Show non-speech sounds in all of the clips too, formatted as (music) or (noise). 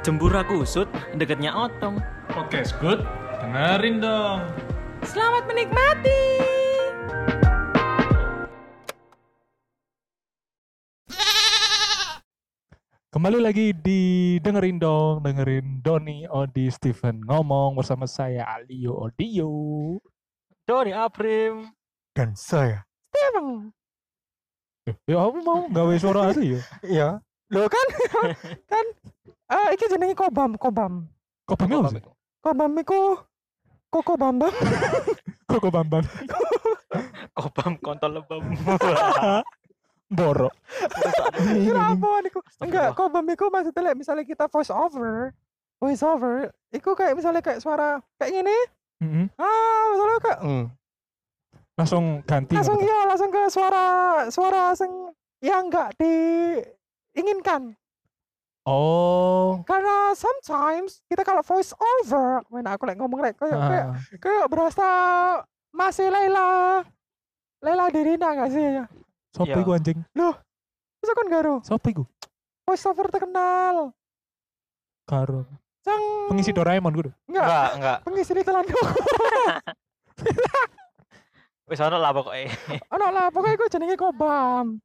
Jembura kusut deketnya otong. Podcast good, dengerin dong. Selamat menikmati. Kembali lagi di dengerin dong, dengerin Doni Odi Steven ngomong bersama saya Alio Odio. Doni Aprim. dan saya Steven. Ya aku mau gawe suara itu ya. Iya. Lo kan (laughs) kan eh iki jenenge Kobam, Kobam. Kok bangga sih? Kobam iku Koko Bambam. Kok kok bambang? (laughs) (laughs) Kobam kontol lebam. (laughs) Borok. Kenapa niku? Enggak, Kobam iku maksudnya like, misalnya kita voice over, voice over, iku kayak misalnya kayak suara kayak gini. Mm-mm. Ah, misalnya kayak mm. Langsung ganti. langsung gitu. iya langsung ke suara suara sing yang enggak diinginkan. Oh. Karena sometimes kita kalau voice over, mana aku like ngomong like kayak kayak Ah. kayak berasa masih Laila Laila Dirina gak sih ya Sopo Iya. iku anjing? bisa kan garo Sopo iku? voice over terkenal Karo. sang Pengisi Doraemon kudu. enggak Enggak, enggak. pengisi di telan (laughs) Wis ono lah pokoknya. ono lah pokoknya gue jenenge kobam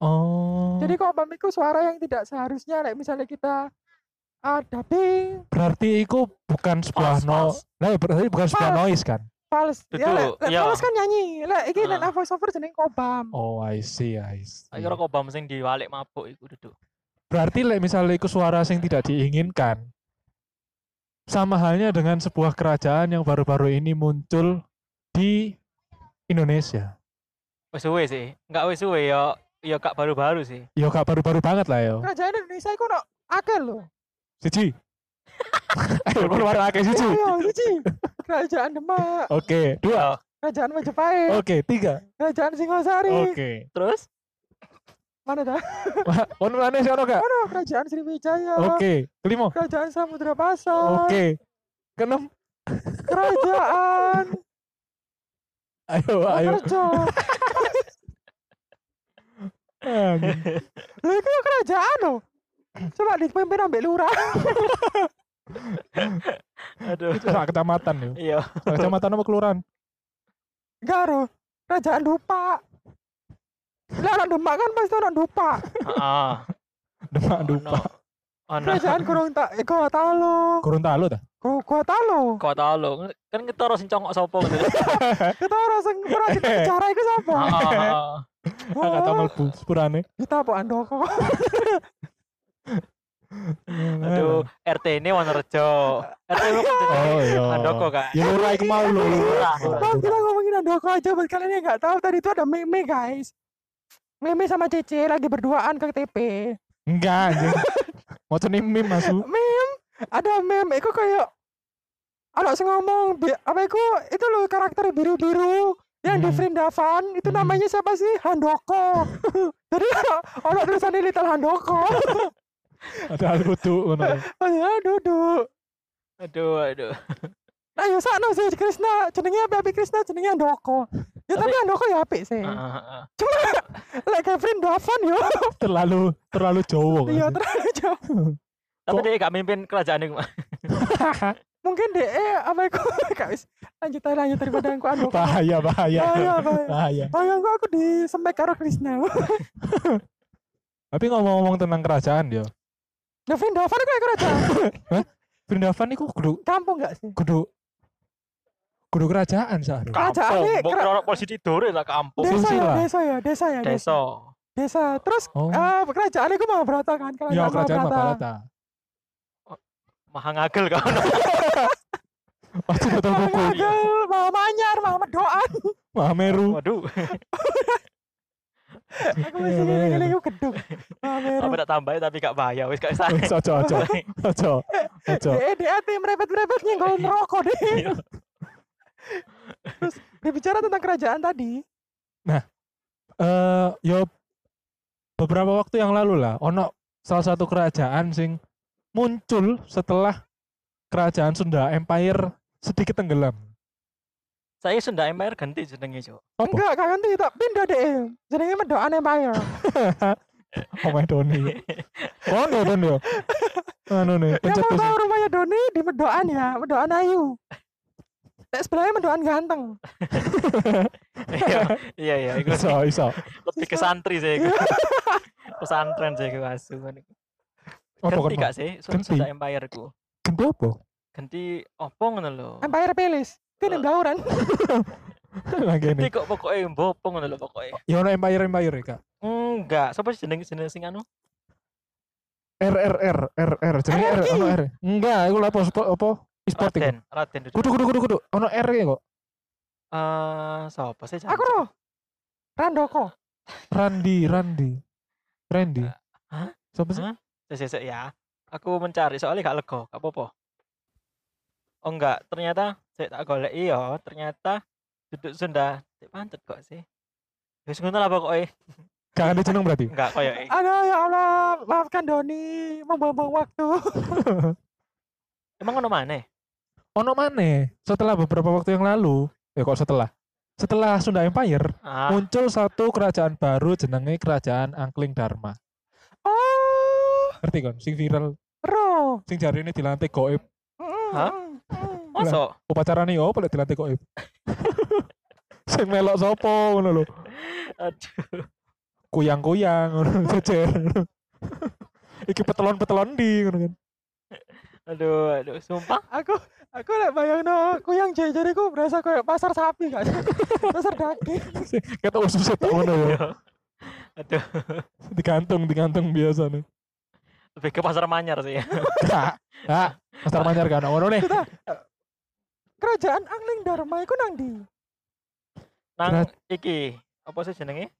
Oh. jadi kobam itu suara yang tidak seharusnya like misalnya kita ah dubbing berarti iku bukan sebuah no. Lah berarti bukan sebuah noise kan? fals Itu, ya like, iya. fals kan nyanyi lah iki Ah. nek voice over jenenge kobam Oh, I see, I see. Ayo kobam sing diwalik mabuk iku duduk. Berarti lek misalnya iku suara sing tidak diinginkan. Sama halnya dengan sebuah kerajaan yang baru-baru ini muncul di Indonesia. Wis suwe sih. Enggak wis suwe ya ya kak baru-baru sih. Yo gak baru-baru banget lah yo. kerajaan Indonesia itu ono akeh lho Siji. (laughs) Ayo keluar akeh siji. iya siji kerajaan Demak Oke, dua. kerajaan Majapahit Oke, tiga. kerajaan Singosari Oke. Terus mana dah Ono mana sih ono gak? ono kerajaan Sriwijaya Oke, kelima. kerajaan Samudra Pasar Oke. Keenam. kerajaan (laughs) Ayo, ayo. (laughs) (laughs) Anjing. lho itu ya kerajaan loh coba dipimpin ambek lurah aduh. Itu sak kecamatan yo. Iya. Sak kecamatan apa kelurahan? Garo kerajaan Dupa lah orang Demak kan pasti orang Dupa Heeh. (laughs) Demak Dupa. Ono. kerajaan Gunung Ta eh, Gorontalo Gorontalo ta? Go- Gorontalo Kok tau lo kan ketara sing congok sapa gitu. (laughs) kita orang sing pernah (laughs) kita bicara itu siapa Heeh. (laughs) Kata oh, mlebu sepurane. kita apa Andoko Aduh, RT ini Wonorejo. RT lu kan jadi Oh iya. Handoko kan. Ya lurah iku mau lho. Lurah, Bang, lurah. kita ngomongin Andoko aja buat kalian yang nggak tahu tadi itu ada meme guys. Meme sama Cece lagi berduaan ke TP. Enggak anjing. Mau nih meme masu. Meme, ada meme itu kayak anak sing ngomong bi- apa itu itu loh karakter biru-biru yang di Hmm. Vrindavan itu Hmm. namanya siapa sih Handoko. (laughs) Jadi (laughs) orang tulisannya Little Handoko. (laughs) Ada hal ngono. ya duduk. Aduh, aduh. Nah, ya sakno sih Krishna, jenenge apa Krishna jenenge Handoko. Ya tapi Handoko ya apik sih. Heeh, (laughs) heeh. Lek kayak Vrindavan yo. (laughs) Terlalu terlalu kan. (laughs) Iya terlalu jauh. Tapi Kok- dia gak mimpin kerajaan itu. Mungkin deh eh, apa itu Kak, wis lanjut aja lanjut daripada aku Handoko. bahaya bahaya. Bahaya, bahaya. Bahaya. Bayang aku di semek karo Krishna. Tapi ngomong-ngomong tentang kerajaan yo. Nah, Vrindavan itu kayak kerajaan. Vrindavan iku kudu Kampung gak sih? kudu kudu kerajaan seharusnya. Kerajaan nih, kera- kira polisi tidur lah kampung. Desa ya, desa ya, desa ya, desa. Desa. Desa. Terus Oh. eh kerajaan itu Mahabharata kan? Ya Kerajaan kerajaan Mahabharata. Mahabharata. Maha ngagel kan. (laughs) Pasti betul buku. Ngagel, Mama Manyar, Mama Doan. Mahameru. Waduh, (laughs) Aku masih Iya, iya. gini-gini aku gedung. Meru. apa tak tambahin tapi gak bahaya wis gak usah. Wis ojo ojo. (laughs) Ojo. Ojo. Eh, dia tuh merepet-merepet nyenggol merokok deh. Terus berbicara tentang kerajaan tadi, eh yo beberapa waktu yang lalu lah ono salah satu kerajaan sing muncul setelah kerajaan Sunda Empire sedikit tenggelam. Saya Sunda Empire ganti jenenge, Cuk. Enggak kan ganti tak pindah deh. Jenenge Medokan Empire. (laughs) (laughs) Oh my Doni. Kono Don yo. (laughs) anu nih Yang mau tahu rumahnya Doni di Medoan ya, Medoan Ayu. Nek sebelahnya Medoan ganteng. iya iya iya iku iso iso. lebih ke santri sih iku. (laughs) pesantren sih iku asu iku. apa ganti kan gak sih? Sudah empire ku. Ganti apa? Ganti opo ngono lho? Empire yang dauran. (laughs) lagi ganti nih kok pokoknya mbopo ngono lho pokoknya ya ono empire empire kak. Enggak. Siapa sih jeneng jeneng sing anu? R R R R R. Jenenge R RRI. ono R? Enggak iku lha apa apa e-sport iku Raden Raden kudu kudu kudu kudu. Ono R ya kok? Eh siapa sih Aku loh. Randoko. Randi Randi. Randy. Hah? siapa sih? Hah? Sik, sik, sik, ya. Aku mencari soalnya gak lego gak apa-apa. Oh enggak. Ternyata saya tak golek. Iya ternyata duduk Sunda. Pantet kok sih. Wis ngono lah pokoknya gak ada jeneng berarti? Enggak koyo eh. Aduh ya Allah, maafkan Doni. Membuang waktu. emang ngono mana ono mana setelah beberapa waktu yang lalu. Ya kok setelah? Setelah Sunda Empire ah. muncul satu kerajaan baru jenenge kerajaan Angkling Dharma. Oh, ngerti kan? Sing viral. Bro. sing jari ini dilantik goib. Hah? masa? upacara nih oh boleh dilantik goib? (laughs) Sing melok sopo ngono lho? Aduh. Kuyang-kuyang ngono jejer. (laughs) Iki petelon-petelon di ngono kan? Aduh aduh sumpah. Aku aku lek bayang no, aku yang jajariku berasa kayak pasar sapi gak sih? (laughs) pasar daging. Kata usus ngono ya. Aduh. (laughs) Digantung digantung biasa nih lebih ke pasar manyar sih. (laughs) Ya kak pasar manyar kan ngono nih. Kerajaan Angling Dharma iku nang di. nang Berat. iki apa sih jenenge?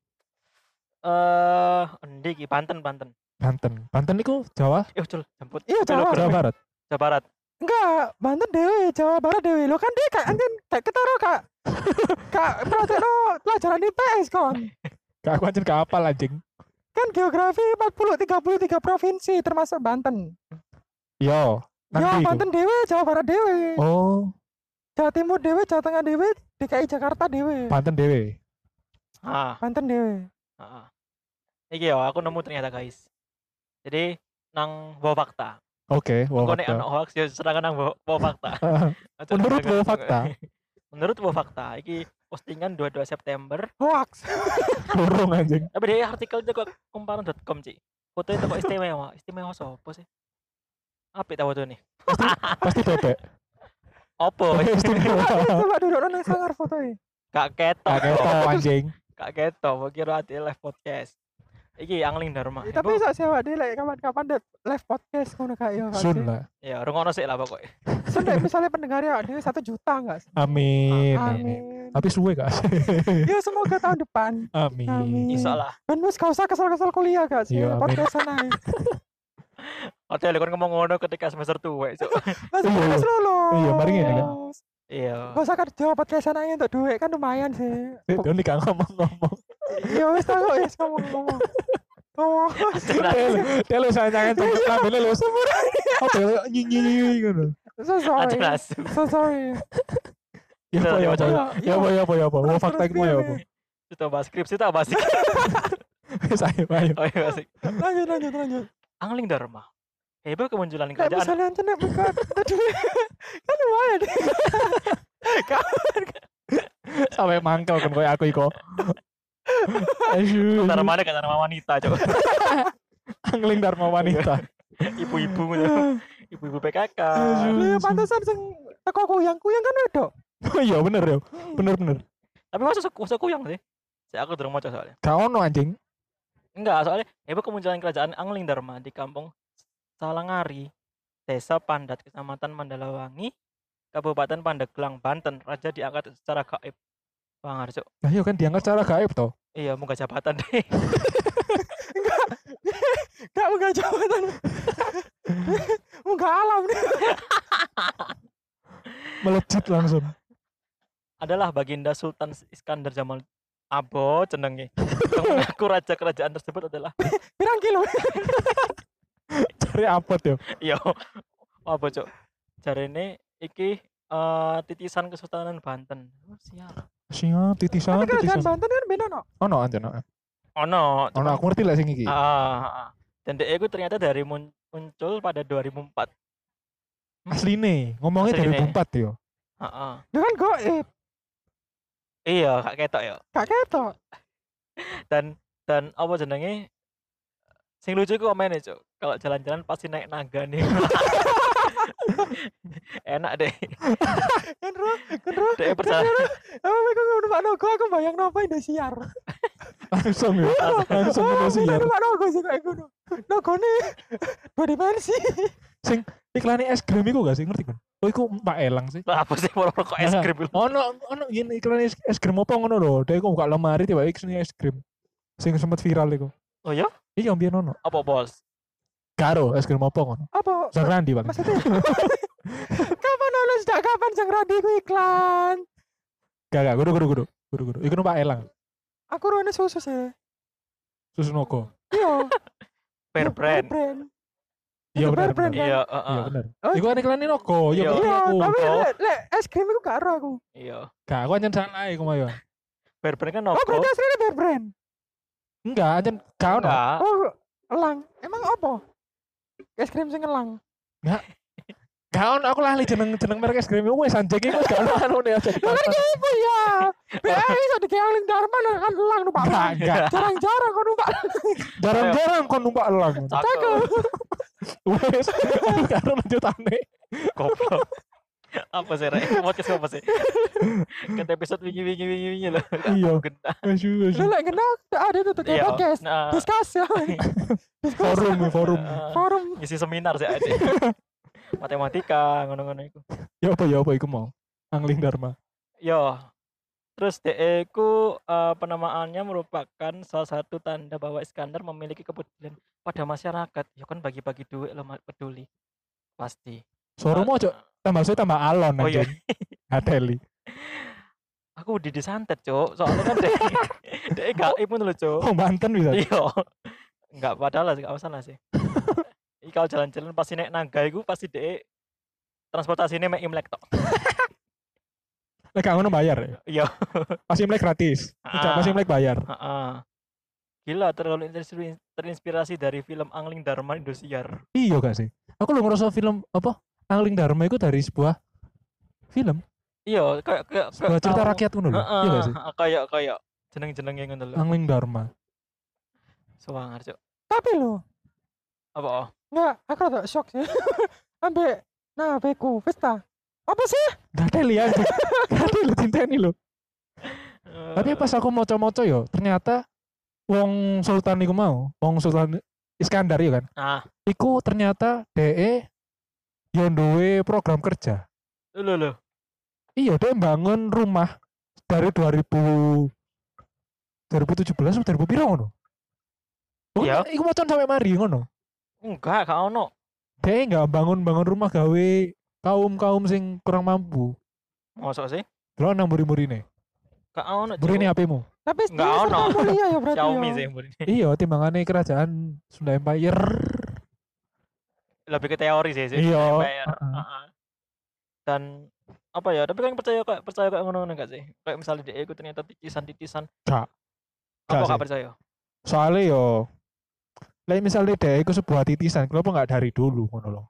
Eh endi iki? Banten Banten. Banten. Banten niku Jawa? Eh cul jemput Iya, Jawa. Jawa Barat. Jawa Barat Enggak, Banten dewe, Jawa Barat dewe. Lo kan dia kak anjen kayak ketara kak. (laughs) kak praktekno pelajaran IPS kon. kak aku anjir gak apal anjing Kan geografi 40 33 provinsi termasuk Banten. yo nanti iku. Banten dewe, Jawa Barat dewe. oh Jawa Timur dewe, Jawa Tengah dewe, DKI Jakarta dewe. Banten dewe ah Banten dewe. ah. iki ya aku nemu ternyata guys jadi nang bawa fakta oke wow Kau nek fakta. anak hoax ya serangan nang bawa, fakta. (laughs) Aja (laughs) Menurut bawa fakta? menurut bawa fakta iki postingan 22 September. Hoax. (laughs) burung anjing. Tapi dia artikel juga kumparan.com cik. Fotonya toko istimewa. Istimewa sopo sih? Apa tahu tuh nih? Pasti bebek. Opo istimewa. Coba duduk nang sangar fotonya. gak ketok. Kak keto anjing. Gak ketok mau kira hati live podcast iki angling dharma Eh, Tapi sak sewa dia like kapan-kapan deh live podcast ngono kak ya. Sun lah ya rungokno sih lah pokoknya (laughs) Sun deh, misalnya pendengarnya dia satu juta enggak sih? amin, amin. Amin. tapi suwe gak sih (laughs) Ya semoga tahun depan. amin, Amin. iso lah Ben wis gak usah kesel-kesel kuliah gak sih? Amin. Podcast sana. hotel (laughs) kon ngomong ngono ketika semester tua cuk Mas Iya, podcast lulu. Iya, mari ngene kan. iya Gak usah kerja podcast sana untuk duit kan lumayan sih. Dia nih gak ngomong-ngomong Iya wis tak kok wis ngomong-ngomong. Oh, dia lu sayang sayang cengkep kabelnya lu apa ya nyinyi nyinyi gitu so sorry. So sorry. ya apa ya apa ya ya apa ya apa ya apa? Mau fakta itu ya apa? Kita bahas skripsi kita bahas (laughs) saya ayo oh iya bahas Lanjut lanjut lanjut. angling dharma hebat kemunculan kerajaan misalnya aja nek buka kan lumayan. (laughs) sampai mangkel kan kayak aku iko Dharma mana kata nama wanita cok (laughs) angling dharma wanita. (laughs) Ibu-ibu ibu-ibu PKK Iya pantesan sing teko kuyang kuyang kan wedok. (laughs) iya bener ya. Bener bener. Tapi masa suku suku yang sih? Saya aku durung maca soalnya. Gak ono anjing. Enggak soalnya hebat kemunculan kerajaan angling dharma di kampung Salangari desa Pandat kecamatan Mandalawangi Kabupaten Pandeglang Banten. Raja diangkat secara gaib. Bang Arjo nah iya kan diangkat secara gaib toh iya muka jabatan deh. Gak enggak (laughs) jabatan. (laughs) Enggak alam nih. (laughs) melejit langsung. Adalah baginda Sultan Iskandar Jamal Abo cendengi yang mengaku raja kerajaan tersebut adalah Pirang kilo? cari apa tuh iya. Apa cok cari ini iki eh, titisan Kesultanan Banten. Oh, siap siap titisan Tapi kerajaan titisan Banten kan beda no. ono anjing ono oh no ono aku ngerti lah sing iki. Dan DE ku ternyata dari mun- muncul pada 2004. Asli nih, ngomongnya dari Asline. 2004 yo. Heeh. Dia kan goib, Iya, kak ketok ya. gak ketok. Dan dan apa jenenge? Sing lucu ku komennya, Cuk. Kalau jalan-jalan pasti naik naga nih. (laughs) Enak deh. Kan ro, kan ro. DE percaya. Nogo bayang nopo Indosiar. (laughs) Langsung yo. Langsung Indosiar. numpak nogo sih kayak ngono. Nogone (laughs) dua dimensi. Iklan es krim iku gak sih ngerti kan? Oh iku Mbak Elang sih. Lah, Apa sih moro kok es krim? Ono ono gini iklan es, es krim apa ngono lho. Dia iku buka lemari tiba iklan es krim. Sing sempat viral iku. Oh ya? Iya mbiyen ono. Apa bos? Karo es krim apa ngono. Apa? Sang Randi Bang. Maksudnya (laughs) kapan ono sejak kapan Sang Radi ku iklan? Gak gak kudu kudu kudu. Kudu. Iku Mbak Elang. Aku rone susu sih. Susu Noko. Iya. (laughs) Iya, brand. brand. Iya benar. Iya, Iya heeh. benar. Oh, Iku kan iklan Noko. Iya Iya. Iya, aku. tapi Oh. lek lek es krim iku gak ero aku. Iya. Gak aku anjen salah iku mayo. Fair brand kan Oh, Noko. berarti aslinya Bear Brand. Enggak, anjen gak ono. Enggak. Oh, elang. Emang apa? Es krim sing elang. Gak ono aku lali jeneng jeneng merek es krim wis anjing iku gak ono anu nih aja. Lah kan iku ya. BA iso dikeling Dharma kan elang numpak. Jarang-jarang kok numpak. Jarang-jarang kon numpak elang. Cakep. Wes, (laughs) karo lanjutane. Goblok. Apa sih, Rek? Podcast apa sih? Kata episode wingi-wingi wingi-wingi loh. Iya. Genah. Wes wes. Lu lek kenal ada tuh tuh kayak Iya. podcast. Nah, Discuss ya. Forum forum. Forum. ngisi seminar sih aja. (laughs) Matematika, ngono-ngono itu. Ya apa ya apa iku mau. Angling Dharma. Yo. Terus DE ku eh, penamaannya merupakan salah satu tanda bahwa Iskandar memiliki kepedulian pada masyarakat. Ya kan bagi-bagi duit lo peduli. Pasti. Suara mau cok tambah saya tambah alon Oh iya. anjing. Hateli. Aku udah disantet, Cuk. Soalnya kan DE DE gaib pun lho, Cuk. Oh Banten bisa. Iya. Enggak padahal sih, enggak masalah sih. Iki kalau jalan-jalan pasti naik naga iku pasti DE transportasinya mek Imlek tok. (laughs) Lek gak ngono bayar ya. Iya. Pas Imlek gratis. Tidak Ah. pas Imlek bayar. Heeh. Gila terlalu terinspirasi, terinspirasi dari film Angling Dharma Indosiar. Iya gak sih? Aku lu ngerasa film apa? Angling Dharma itu dari sebuah film, Iya, kayak kayak sebuah cerita tahu. rakyat ngono lho. Iya gak sih? kayak kayak jeneng-jenenge ngono lho. Angling Dharma. Suwangar, Cuk. Tapi lo Apa? oh? Enggak, aku rada shock sih. (laughs) Ambek nah beku, Vesta. Apa sih? Gak ada lihat. (laughs) Gak ada ini lo. Eh, Tapi pas aku moco-moco yo, ternyata wong Sultan iku mau, wong Sultan Iskandar ya kan. Ah, Iku ternyata DE yo duwe program kerja. lho lho. Iya, dia bangun rumah dari 2000 2017 atau 2000 piro ngono? Oh, Iya. Iku mocon sampai mari ngono. Enggak, gak ono. Dia nggak bangun-bangun rumah gawe kaum-kaum sing kurang mampu. Mosok sih? Lo nang muri-murine. Gak ono. Ini HP-mu. Tapi Nggak dia ono. mulia ya berarti. Xiaomi ya. sih ini. (laughs) Iya, timbangane kerajaan Sunda Empire. Lebih ke teori sih sih. Iya, Empire. heeh. Heeh. Dan apa ya? Tapi kan percaya kayak percaya kayak ngono-ngono enggak sih? Kayak misalnya dia itu ternyata titisan-titisan. Gak. Apa Gak percaya? Soalnya yo Lain misalnya dia itu sebuah titisan, kenapa nggak dari dulu ngono loh.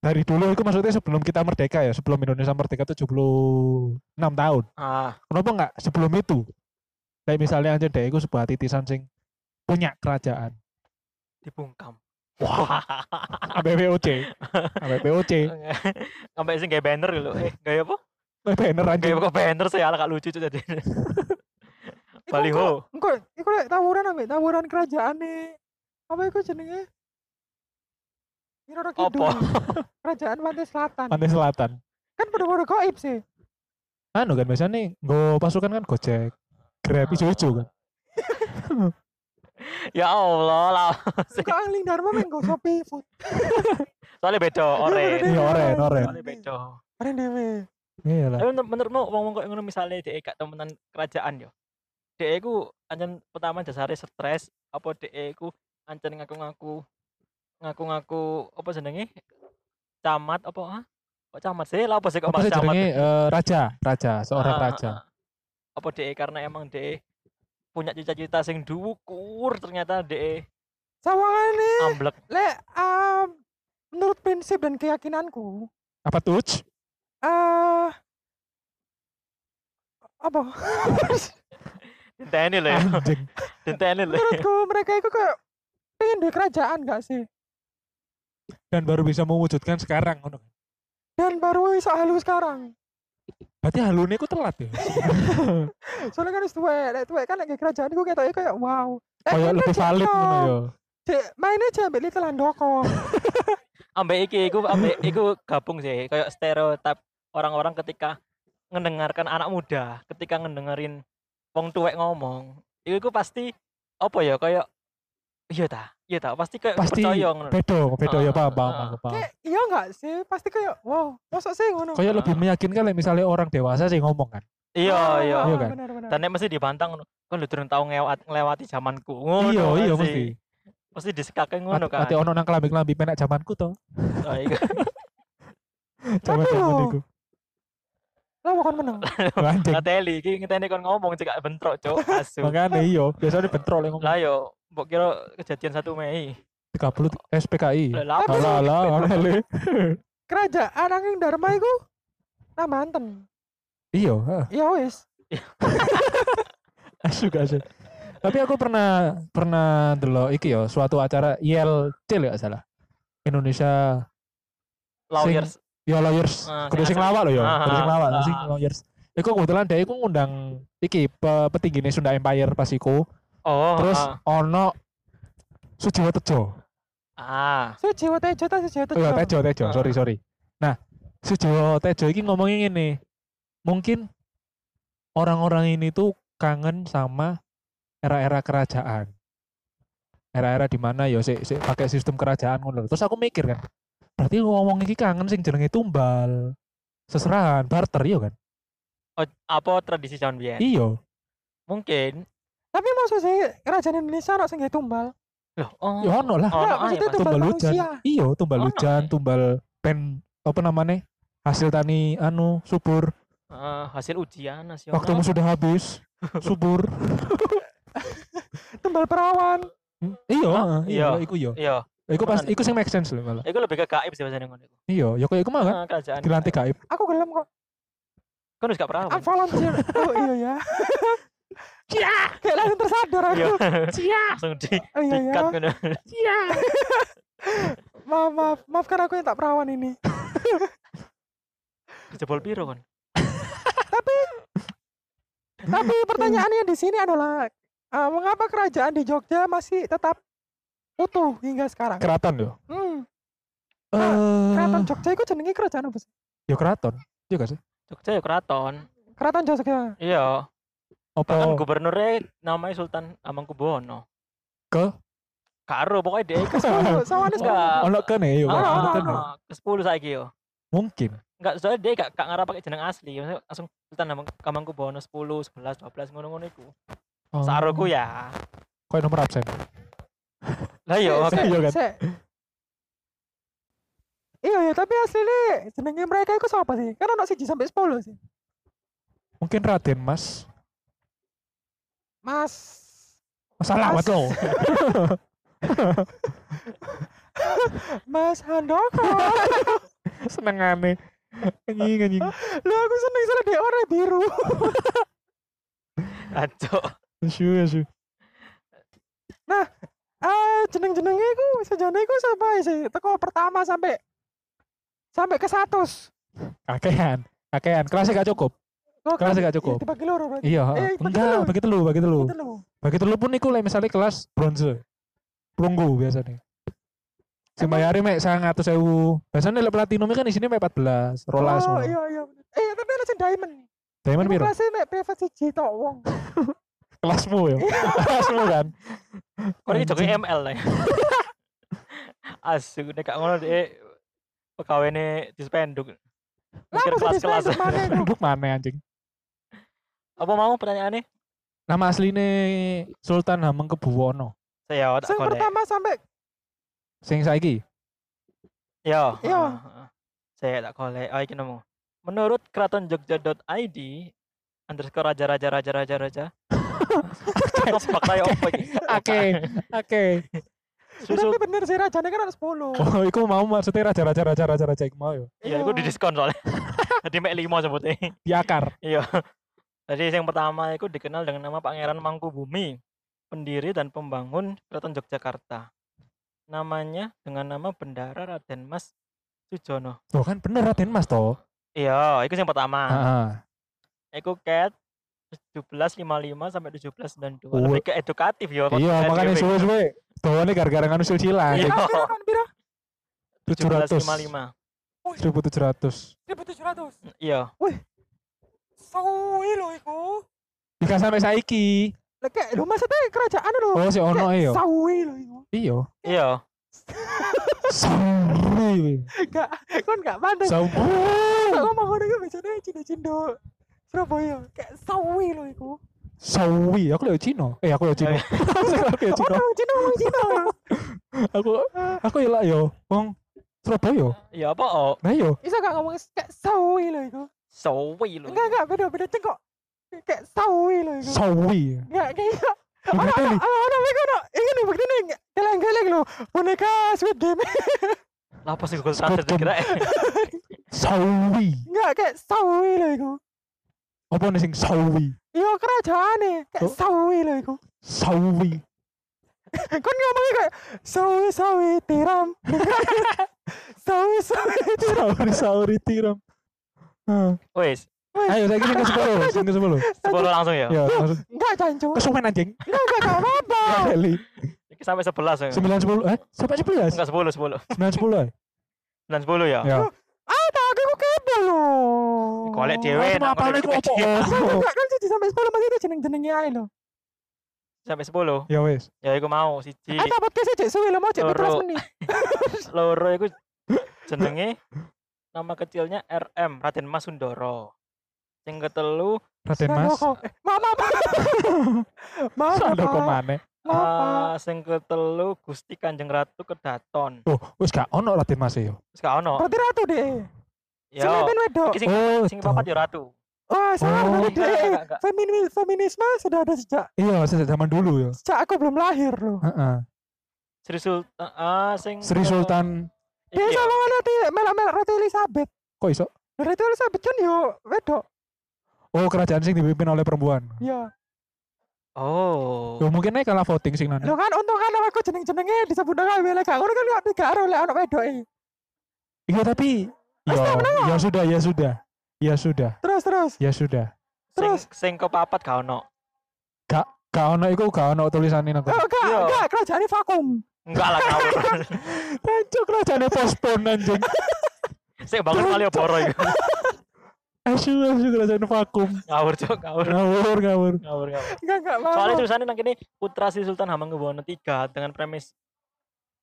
Dari dulu itu maksudnya sebelum kita merdeka ya, sebelum Indonesia merdeka 76 tahun. Ah, Kenapa nggak sebelum itu? Kayak misalnya aja dia itu sebuah titisan sing punya kerajaan. dibungkam. Wah, ABPOC. ABPOC. Sampai (laughs) sing kayak banner gitu. Eh, gaya apa? Banner aja. Kayak kok banner sih ala gak lucu Cuk, jadi. (laughs) Baliho. Engko iku lek tawuran ambek tawuran kerajaan nih. Apa iku jenenge? Kira Kidul. Apa? (laughs) Kerajaan Pantai Selatan. Pantai Selatan. Kan pada-pada goib sih. Anu kan biasanya nih, gue pasukan kan Gojek, Grab, ijo-ijo kan. (laughs) Ya Allah lah. Kok angling Dharma main go Shopee food. (laughs) Soalnya beda oren. Iya, oren, oren. Soalnya beda. Oren dhewe. Iya lah. Tapi menur- menurutmu ngomong kok ngono misalnya dhek gak temenan kerajaan yo. Dhek iku ancen pertama dasare stres apa dhek iku ancen ngaku-ngaku ngaku-ngaku apa jenenge? Camat apa ah? Kok camat sih? Lah apa sih kok Apa camat? jenenge eh, raja, raja, seorang Ah, raja. Apa dhek karena emang dhek punya cita-cita sing dhuwur ternyata dhek Sawangane amblek. lek um, menurut prinsip dan keyakinanku Apa tuh? eh apa (laughs) Dinteni lho ya. Dinteni lho. menurutku mereka itu kayak pengen di kerajaan gak sih Dan baru bisa mewujudkan sekarang ngono. dan baru iso halu sekarang Berarti halune ku telat ya. (laughs) soalnya kan wis tuwek lek tuwek kan lek kerajaan iku ketoknya kayak wow Lek Kayak lebih Cek, valid no. ngono ya. Cek, mainnya aja ambil Little Handoko (laughs) Ambek iki iku ambek iku gabung sih kayak stereotip orang-orang ketika mendengarkan anak muda, ketika ngedengerin wong tuwek ngomong, iku iku pasti apa ya kayak iya ta, iya ta, pasti kayak Pasti percaya ngono. bedo, bedo ya Ah, paham, paham, ah. aku paham. kayak iya gak sih pasti kayak wow masuk sih ngono Kayak lebih meyakinkan lah misalnya orang dewasa sih ngomong kan. Iya, Ah, iya. Iya kan? Dan nek mesti dibantang ngono. Kan lu durung tau ngewat ngelewati zamanku. Ngono. Iya, iya pasti. mesti. Mesti disekake ngono kan. ono nang kelambi-kelambi penak zamanku to. Oh, iya. (laughs) Zaman-zaman iku. Lah bukan menang Anjing. (laughs) Ngateli iki ngenteni kon ngomong cekak bentrok, Cuk. Asu. Makanya iya, biasanya bentrol yang ngomong Lah yo, mbok kira kejadian 1 Mei. 30 SPKI. Lah sih? Alah le. (laughs) kerajaan angin Dharma iku nah Banten Iya, heeh. ya wis (laughs) asuk asuk. Tapi aku pernah pernah delok iki yo suatu acara ILC ya gak salah. Indonesia Lawyers. Ya lawyers. Ah, Kudu sing sing lawak lho ya, Ah, kudu sing ah, lawak ah. sing lawyers. Iku kebetulan dia iku ngundang iki pe, petinggine Sunda Empire pas iku. Oh, Terus ah. ono Sujiwo Tejo. ah. Sujiwo Tejo ta Sujiwo Oh iya, Tejo Tejo, Tejo, Ah. sorry, sorry. Nah, Sujiwo Tejo ini ngomongin ini. Mungkin orang-orang ini tuh kangen sama era-era kerajaan. Era-era di mana ya sik sik pakai sistem kerajaan ngono. lho. Terus aku mikir kan, berarti ngomong iki kangen sing jenenge tumbal. Seserahan, barter iya kan? Oh, apa tradisi zaman biyen? Iya. Mungkin. tapi maksud sih kerajaan Indonesia ono sing tumbal Loh, oh. Ya ono lah. Oh, oh, maksudnya iya, tumbal tumbal hujan. Iya, tumbal hujan, eh. tumbal pen apa namanya? Hasil tani anu subur. Eh, hasil ujian nasional. Waktumu sudah habis. Subur. (laughs) tumbal perawan Hmm, Iya, iya, Iya. iku iya. Iya, Iku pas iku sing make sense lho malah. iku lebih ke gaib sih bahasanya ngono iku. Iya, ya kok iku mah kan Ah, kerajaan. dilantik gaib. aku gelem kok Kan wis gak perawan. I'm volunteer oh iya ya (laughs) kayak langsung tersadar aku Iya. Cia, Langsung di oh iya ya dikat ngono. cia. (laughs) maaf maaf maafkan aku yang tak perawan ini (laughs) Jebol piro kan? tapi pertanyaannya di sini adalah eh, mengapa kerajaan di Jogja masih tetap utuh hingga sekarang Keraton yo. hmm, Eh, keraton Jogja itu jenenge kerajaan apa sih yo keraton. Iya gak sih? Jogja ya keraton. keraton Jogja Iya, Apa bahkan gubernurnya namanya Sultan Hamengkubuwono. Ke? Karo pokoknya dia (laughs) ke sepuluh sama ada sepuluh Enggak. ono kene yo, Ah, ono kene. ke 10 saiki yo. Mungkin. Enggak, soalnya dia gak, gak ngarap pakai jeneng asli. Maksudnya langsung Sultan Hamengkubuwono 10, 11, 12 ngono-ngono iku. Oh, Saroku ya. Koyo nomor absen. Lah iya, sik, Iya kan? Iya ya, tapi aslinya jenenge mereka itu siapa sih? Kan ono siji sampai 10 sih. Mungkin Raden Mas. Mas Masalah Mas. lo. (laughs) Mas Handoko. (laughs) Seneng aneh. Anjing anjing. Lu aku seneng soalnya dia warna biru. Aco. Asu asu. Ah, jeneng-jenenge iku sejane iku siapa sih? Teko pertama sampai sampai ke 100. Kakean. Kakean. Kelasnya gak cukup. Oh, Kelasnya gak cukup. Dibagi loro berarti. Iya, Eh, bagi enggak, bagi telu, bagi telu. Bagi telu pun iku lek misalnya kelas bronze. Perunggu biasanya. Sing bayari mek 100.000. Biasanya lek platinum kan isine mek 14, rolas Oh, ngono. iya iya. Eh, tapi ada sing diamond. Diamond piro? kelasnya mek privat siji tok wong. (laughs) Kelasmu ya. (laughs) Kelasmu kan. Iki joge Anjing. ML lah. ya? (laughs) Asu nek gak ngono dhek pegawene dispenduk. Mikir kelas-kelas. dispenduk mana anjing? Apa mau pertanyaannya? Nama asline Sultan Hamengkubuwono. Saya tak Sing pertama sampai Sing saiki. Yo. Yo. heeh, heeh. Saya tak golek. Oh iki nemu. Menurut keratonjogja.id underscore raja raja raja raja raja. Bakal opo iki? Oke, oke. Susu Tapi bener sih rajane kan ada 10. Oh, iku mau maksudnya raja-raja raja-raja raja iku mau yo. Iya, itu di diskon soalnya. (laughs) Jadi mek limo sebutnya. Di akar. Iya. Jadi yang pertama itu dikenal dengan nama Pangeran Mangkubumi, pendiri dan pembangun Keraton Yogyakarta. Namanya dengan nama Bendara Raden Mas Sujono. Oh kan bener Raden Mas toh. Iya, itu yang pertama. Heeh. Iku cat 1755 sampai 1792. Oh. Lebih ke edukatif ya. Iya, makanya suwe suwe-suwe. Dawane gara-gara nganu silsilah. Iya. Pira kan pira? 700. 1755. 1700. 1700. Iya. Suwi lho iku. Jika sampai saiki. Lah kayak lho maksudnya kerajaan lho. Oh, si ono iyo. Sawi lho iku. Iya. Iya. Sawi. Gak kon gak pandai. Sawi. Kok ngomong ngono iku biasanya cindo-cindo Surabaya. Kayak sawi lho iku. Sawi. Aku lewat Cina. Eh, aku lewat Cina. (laughs) aku Oh, Cina. Cina, Cina. Aku aku ya lah yo. Wong Surabaya. Iya apa oh? Nah yo. Bisa gak ngomong kayak sawi lho iku. Sawi lho. Enggak, enggak, beda, beda cengkok. Kayak sawi lho iku. Sawi. Enggak, kayak Ono, ono, ono, mereka ono. Ini nih, begini nih, geleng-geleng lho. Boneka Squid Game. Lah apa sih Translate Squid kira? (laughs) Sawi. Enggak, kayak sawi lho iku. Apa nih sing sawi? Iya, kerajaan nih. Kayak sawi lho iku. Sawi. (laughs) Kan ngomongnya kayak (laughs) sawi, sawi, tiram. sawi, sawi, tiram. Sauri sauri tiram. Ah. Wes, Ayo saya sing ke sepuluh, (laughs) sing ke sepuluh. 10 langsung ya. Ya, langsung. Enggak, jancu. Kesuwen anjing. Enggak, enggak, enggak apa-apa. Ya, sampai 11 ya. Sembilan sepuluh, eh? Sampai sebelas? Enggak 10, 10. Sembilan sepuluh, eh? 9 10 ya. Ya. Ah, kepo lho. Golek dhewe nak apa kok apa? Enggak, kan siji sampai 10 masih itu jeneng-jenenge ae lho. Sampai 10. Ya wes. Ya iku mau siji. Eh, tak podcast cek suwe lho mau cek Loro. 15 menit. (laughs) Loro iku jenenge nama kecilnya RM Raden Mas Sundoro. Sing ketelu Raden Mas. Maaf. Maaf, Sandoko maneh. eh, Maaf. (laughs) sing ketelu Gusti Kanjeng Ratu Kedaton. Oh, wis gak ono Raden Mas e yo. Wis gak ono. Berarti ratu deh. Sing Ya. mimpin wedok. Sing Oh, sing papat ya ratu. Wah, salah Oh. deh. Feminis, feminisme sudah ada sejak Iya, sejak zaman dulu yo. sejak aku belum lahir loh. Heeh. Sri Sultan ah sing Sri ke- Sultan Dia ya. sama nanti melak-melak Ratu Elizabeth. kok iso? Ratu Elizabeth kan yo wedok. Oh, kerajaan sing dipimpin oleh perempuan. Iya. Oh. Yo mungkin aja kalah voting sing nana. Lo kan untung kan aku jeneng-jenenge disebut dengan gak ngono kan kok tiga aro lek ono wedoke. Iya tapi Wis ya, ya sudah, ya sudah. Ya sudah, Terus terus. ya sudah. Sing Terus? sing kepapat gak ono. Gak ono iku gak ono tulisannya nang. Oh, enggak, Iya. enggak, kerajaan vakum. Enggak lah ngawur. (laughs) Tancuk kerajaannya pospon anjing. (laughs) Sik bangun Malioboro iku. Asu asu kerajaan vakum. Ngawur cok, ngawur. Ngawur ngawur. Ngawur ngawur. Enggak, enggak mau. Soalnya tulisannya nang kene Putra Sri Sultan Hamengkubuwono III dengan premis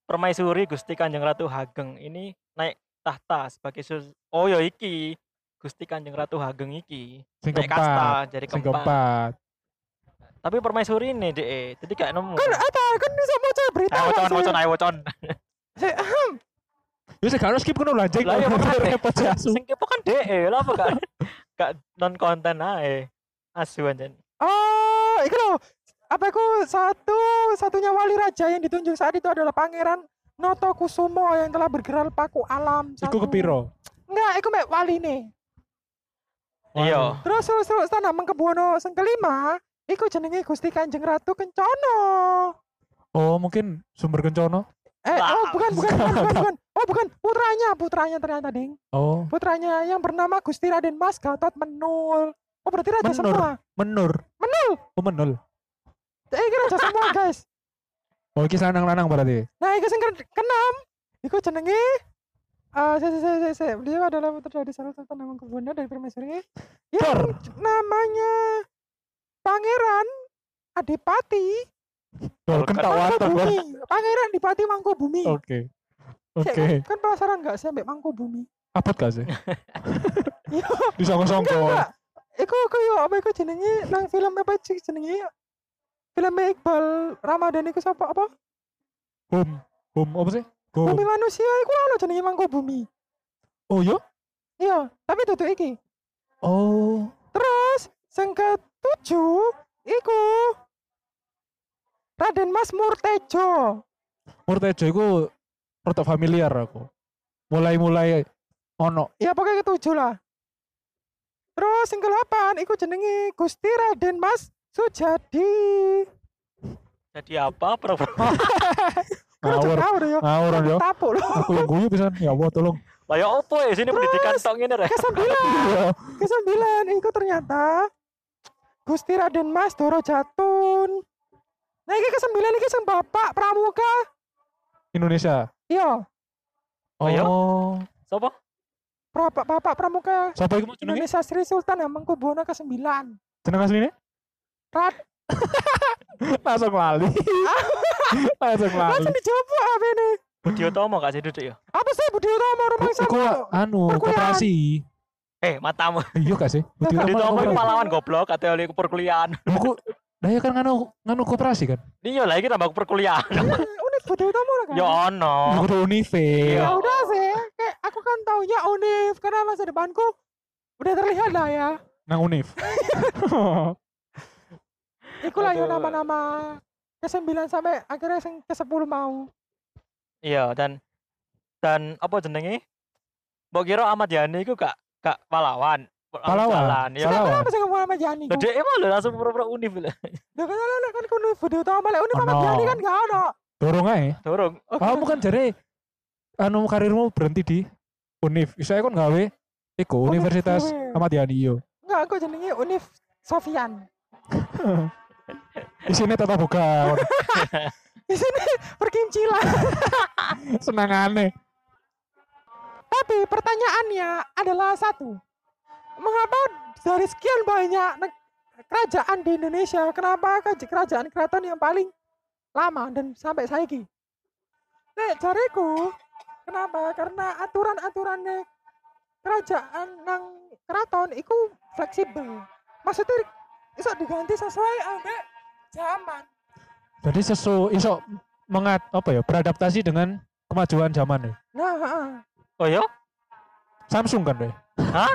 Permaisuri Gusti Kanjeng Ratu Hageng ini naik tahta sebagai sus Oh ya iki Gusti Kanjeng Ratu Hageng iki Sing kasta jadi keempat. Tapi permaisuri ini deh, jadi gak nemu. kan apa? Kan bisa mau berita. Ayo kok wocon, sih. ayo wocon. Ya sekarang skip kono lah anjing. Lah ya repot si asu. Sing kepo kan DE, lah apa gak gak non konten ae. Asu anjen. Oh, itu loh. Apa itu satu satunya wali raja yang ditunjuk saat itu adalah Pangeran Noto Kusumo yang telah bergerak paku alam. Iku Satu. kepiro? Enggak, itu mek wali nih. Iya. Terus terus terus tanah Mangkubwono sing kelima, iku jenenge Gusti Kanjeng Ratu Kencono. Oh, mungkin sumber kencono. Eh, oh bukan bukan bukan bukan, bukan. (laughs) Oh bukan, putranya, putranya ternyata, Ding. Oh, Putranya yang bernama Gusti Raden Mas Gatot Menul. Oh, berarti raja Menur. semua. menur. Menul. Oh, menul. Eh, ini raja semua, guys. Oh, iki lanang-lanang berarti. Nah, iku sing ke- keenam. Iku jenenge eh saya saya saya saya beliau adalah putra dari salah satu nama kebunnya dari permaisuri yang namanya Pangeran Adipati Dol. Bor. Mangkubumi. Pangeran Adipati Mangkubumi. Oke. Cek, Oke. Kan penasaran nggak sih ambek Mangkubumi? Apot gak sih? (laughs) Iya. Disongko-songko. Iku iku yo apa iku jenenge nang film apa sih jenenge? Film Iqbal Ramadan iku sapa apa? Hum. Hum apa sih? Hum. Bumi manusia iku ono jenenge Mangkubumi. Oh, yo. Iya, tapi tutu iki. Oh. Terus sing ketujuh iku Raden Mas Murtejo. Murtejo iku rada familiar aku. Mulai-mulai ono Ya pokoknya ketujuh lah. Terus yang ke-8 iku jenenge Gusti Raden Mas Sujadi. Jadi apa? Pura-pura. (laughs) ngawur. Ngawur ya. Yo. Loh. Aku yang guyu pisan. Ya Allah tolong. Lah ya opo ya sini pendidikan tok ngene rek. Kesembilan. (laughs) Iya. Kesembilan iku ternyata Gusti Raden Mas Doro Jatun. Nah iki kesembilan iki sing Bapak Pramuka. Indonesia. Iya, Oh, iya? Sopo? Bapak Bapak Pramuka Siapa iku? Indonesia Sri Sultan Hamengkubuwono ke-9. Jeneng asline? Rat (laughs) Langsung lali. (laughs) Langsung lali. langsung dijawab apa ini? Budi Utomo gak sih duduk ya? Apa sih Budi Utomo rumah Iku sama? anu koperasi. Eh, matamu. Iya gak sih? Budi Utomo pahlawan goblok kate oleh perkuliahan. Aku Lah ya kan nganu nganu koperasi kan? Iya lah iki tambah perkuliahan. Unik Budi Utomo lah kan? Ya ono. Aku udah unive. Iya. Ya udah sih, kayak aku kan taunya Unif karena masa depanku udah terlihat lah ya. Nang univ. (laughs) Ikulah ya Aduh. nama-nama ke-9 sampai akhirnya yang ke-10 mau. Iya dan dan apa jenenge? Mbok kira Ahmad Yani iku gak gak pahlawan. Pahlawan. Jalan, ya. Pahlawan. Kenapa sih ngomong Jani? Lah dhek emang lho langsung pura-pura univ lah. Lah kan lah kan kuno Budi Utomo lah Unif sama Ono. Jani kan gak ono. Dorong ae. Dorong. Oh, Kamu kan jare anu karirmu berhenti di univ. Saya kan gawe iku Univ Universitas. Ahmad Yani yo. Enggak, aku jenenge Unif Sofian. (laughs) Di sini tetap buka. (laughs) Di sini perkincilan. (laughs) Senang aneh. Tapi pertanyaannya adalah satu. Mengapa dari sekian banyak kerajaan di Indonesia, kenapa kerajaan keraton yang paling lama dan sampai saiki? Nek jariku, kenapa? Karena aturan-aturannya kerajaan nang keraton itu fleksibel. Maksudnya iso diganti sesuai ambek zaman. Jadi sesu iso mengat apa ya beradaptasi dengan kemajuan zaman ya. Nah, heeh. Oh ya? Samsung kan deh. Hah?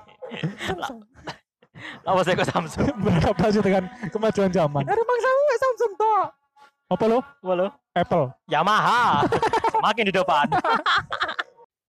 (laughs) Samsung. Apa sih kok Samsung? (laughs) beradaptasi dengan kemajuan zaman. Dari bangsa gue Samsung toh. Apa lo? Apa lo? Apple. Yamaha. (laughs) Semakin di depan.